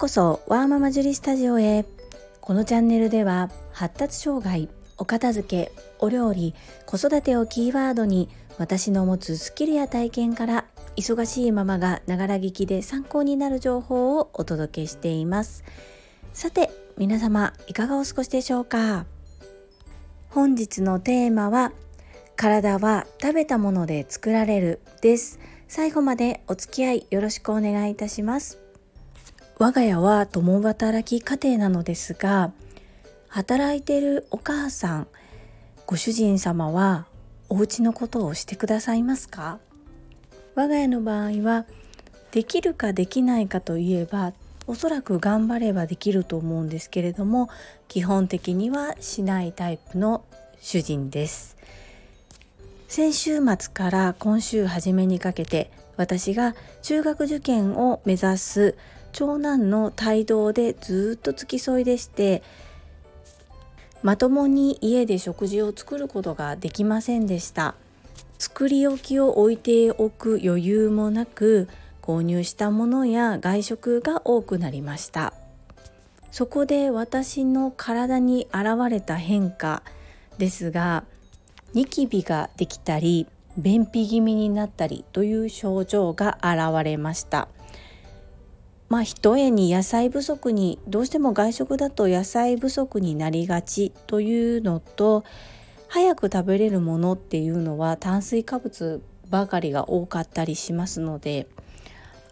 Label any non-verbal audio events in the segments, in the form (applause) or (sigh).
こそワーママジュリスタジオへ。このチャンネルでは発達障害お片付けお料理子育てをキーワードに私の持つスキルや体験から忙しいママがながら聞きで参考になる情報をお届けしています。さて皆様いかがお過ごしでしょうか？本日のテーマは体は食べたもので作られるです。最後までお付き合いよろしくお願いいたします。我が家は共働き家庭なのですが働いてるお母さんご主人様はお家のことをしてくださいますか？我が家の場合はできるかできないかといえばおそらく頑張ればできると思うんですけれども基本的にはしないタイプの主人です。先週末から今週初めにかけて私が中学受験を目指す長男の帯同でずっと付き添いでしてまともに家で食事を作ることができませんでした。作り置きを置いておく余裕もなく購入したものや外食が多くなりました。そこで私の体に現れた変化ですがニキビができたり便秘気味になったりという症状が現れました。まあ一重に野菜不足にどうしても外食だと野菜不足になりがちというのと早く食べれるものっていうのは炭水化物ばかりが多かったりしますので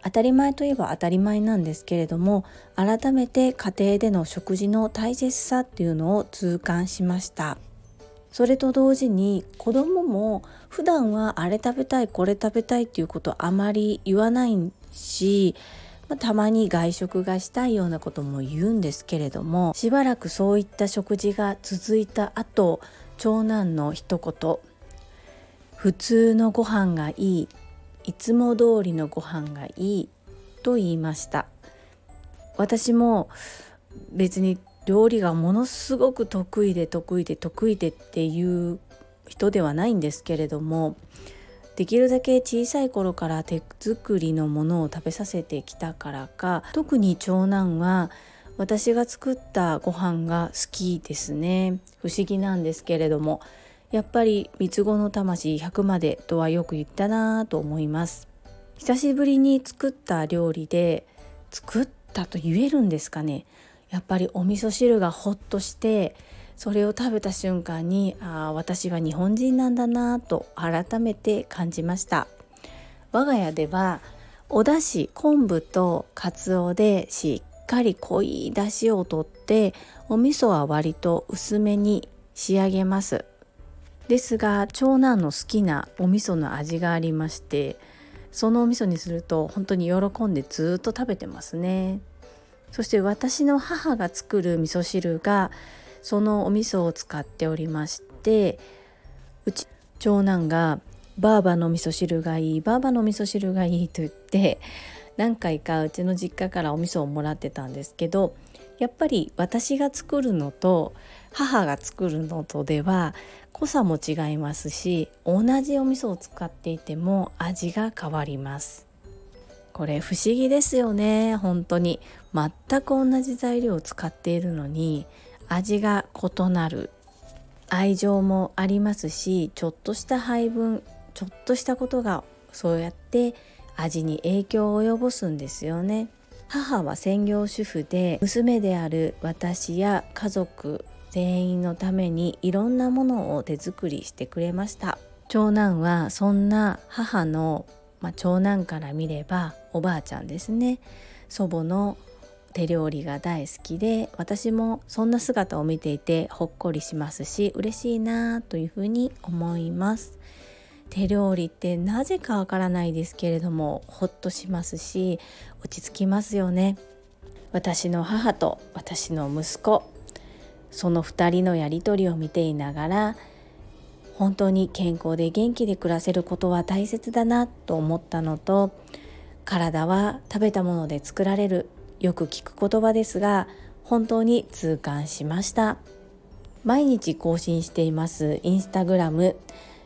当たり前といえば当たり前なんですけれども改めて家庭での食事の大切さっていうのを痛感しました。それと同時に子供も普段はあれ食べたいこれ食べたいっていうことあまり言わないしまあ、たまに外食がしたいようなことも言うんですけれどもしばらくそういった食事が続いた後長男の一言「普通のご飯がいい。いつも通りのご飯がいい」と言いました。私も別に料理がものすごく得意で得意で得意でっていう人ではないんですけれどもできるだけ小さい頃から手作りのものを食べさせてきたからか特に長男は私が作ったご飯が好きですね。不思議なんですけれどもやっぱり三つ子の魂100までとはよく言ったなぁと思います。久しぶりに作った料理で作ったと言えるんですかね。やっぱりお味噌汁がほっとしてそれを食べた瞬間にあ私は日本人なんだなと改めて感じました。我が家ではお出汁昆布とかつおでしっかり濃い出汁をとってお味噌は割と薄めに仕上げます。ですが長男の好きなお味噌の味がありましてそのお味噌にすると本当に喜んでずっと食べてますね。そして私の母が作る味噌汁がそのお味噌を使っておりましてうち長男が「ばあばの味噌汁がいいばあばの味噌汁がいい」と言って何回かうちの実家からお味噌をもらってたんですけどやっぱり私が作るのと母が作るのとでは濃さも違いますし同じお味噌を使っていても味が変わります。これ不思議ですよね本当に。全く同じ材料を使っているのに味が異なる。愛情もありますしちょっとした配分ちょっとしたことがそうやって味に影響を及ぼすんですよね。母は専業主婦で娘である私や家族全員のためにいろんなものを手作りしてくれました。長男はそんな母の、まあ、長男から見ればおばあちゃんですね。祖母の手料理が大好きで私もそんな姿を見ていてほっこりしますし嬉しいなというふうに思います。手料理ってなぜかわからないですけれどもほっとしますし落ち着きますよね。私の母と私の息子その2人のやり取りを見ていながら本当に健康で元気で暮らせることは大切だなと思ったのと体は食べたもので作られるよく聞く言葉ですが本当に痛感しました。毎日更新しています。インスタグラム。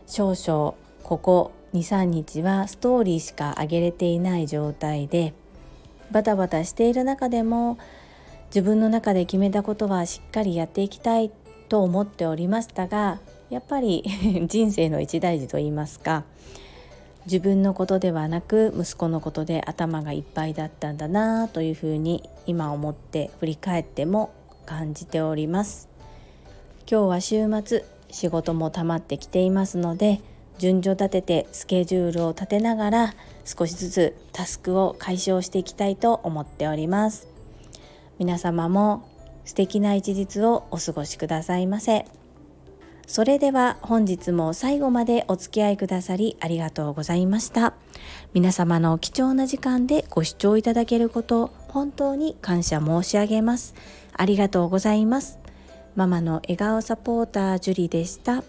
少々ここ23日はストーリーしか上げれていない状態でバタバタしている中でも自分の中で決めたことはしっかりやっていきたいと思っておりましたがやっぱり (laughs) 人生の一大事と言いますか自分のことではなく息子のことで頭がいっぱいだったんだなというふうに今思って振り返っても感じております。今日は週末仕事も溜まってきていますので順序立ててスケジュールを立てながら少しずつタスクを解消していきたいと思っております。皆様も素敵な一日をお過ごしくださいませ。それでは本日も最後までお付き合いくださりありがとうございました。皆様の貴重な時間でご視聴いただけること本当に感謝申し上げます。ありがとうございます。ママの笑顔サポータージュリでした。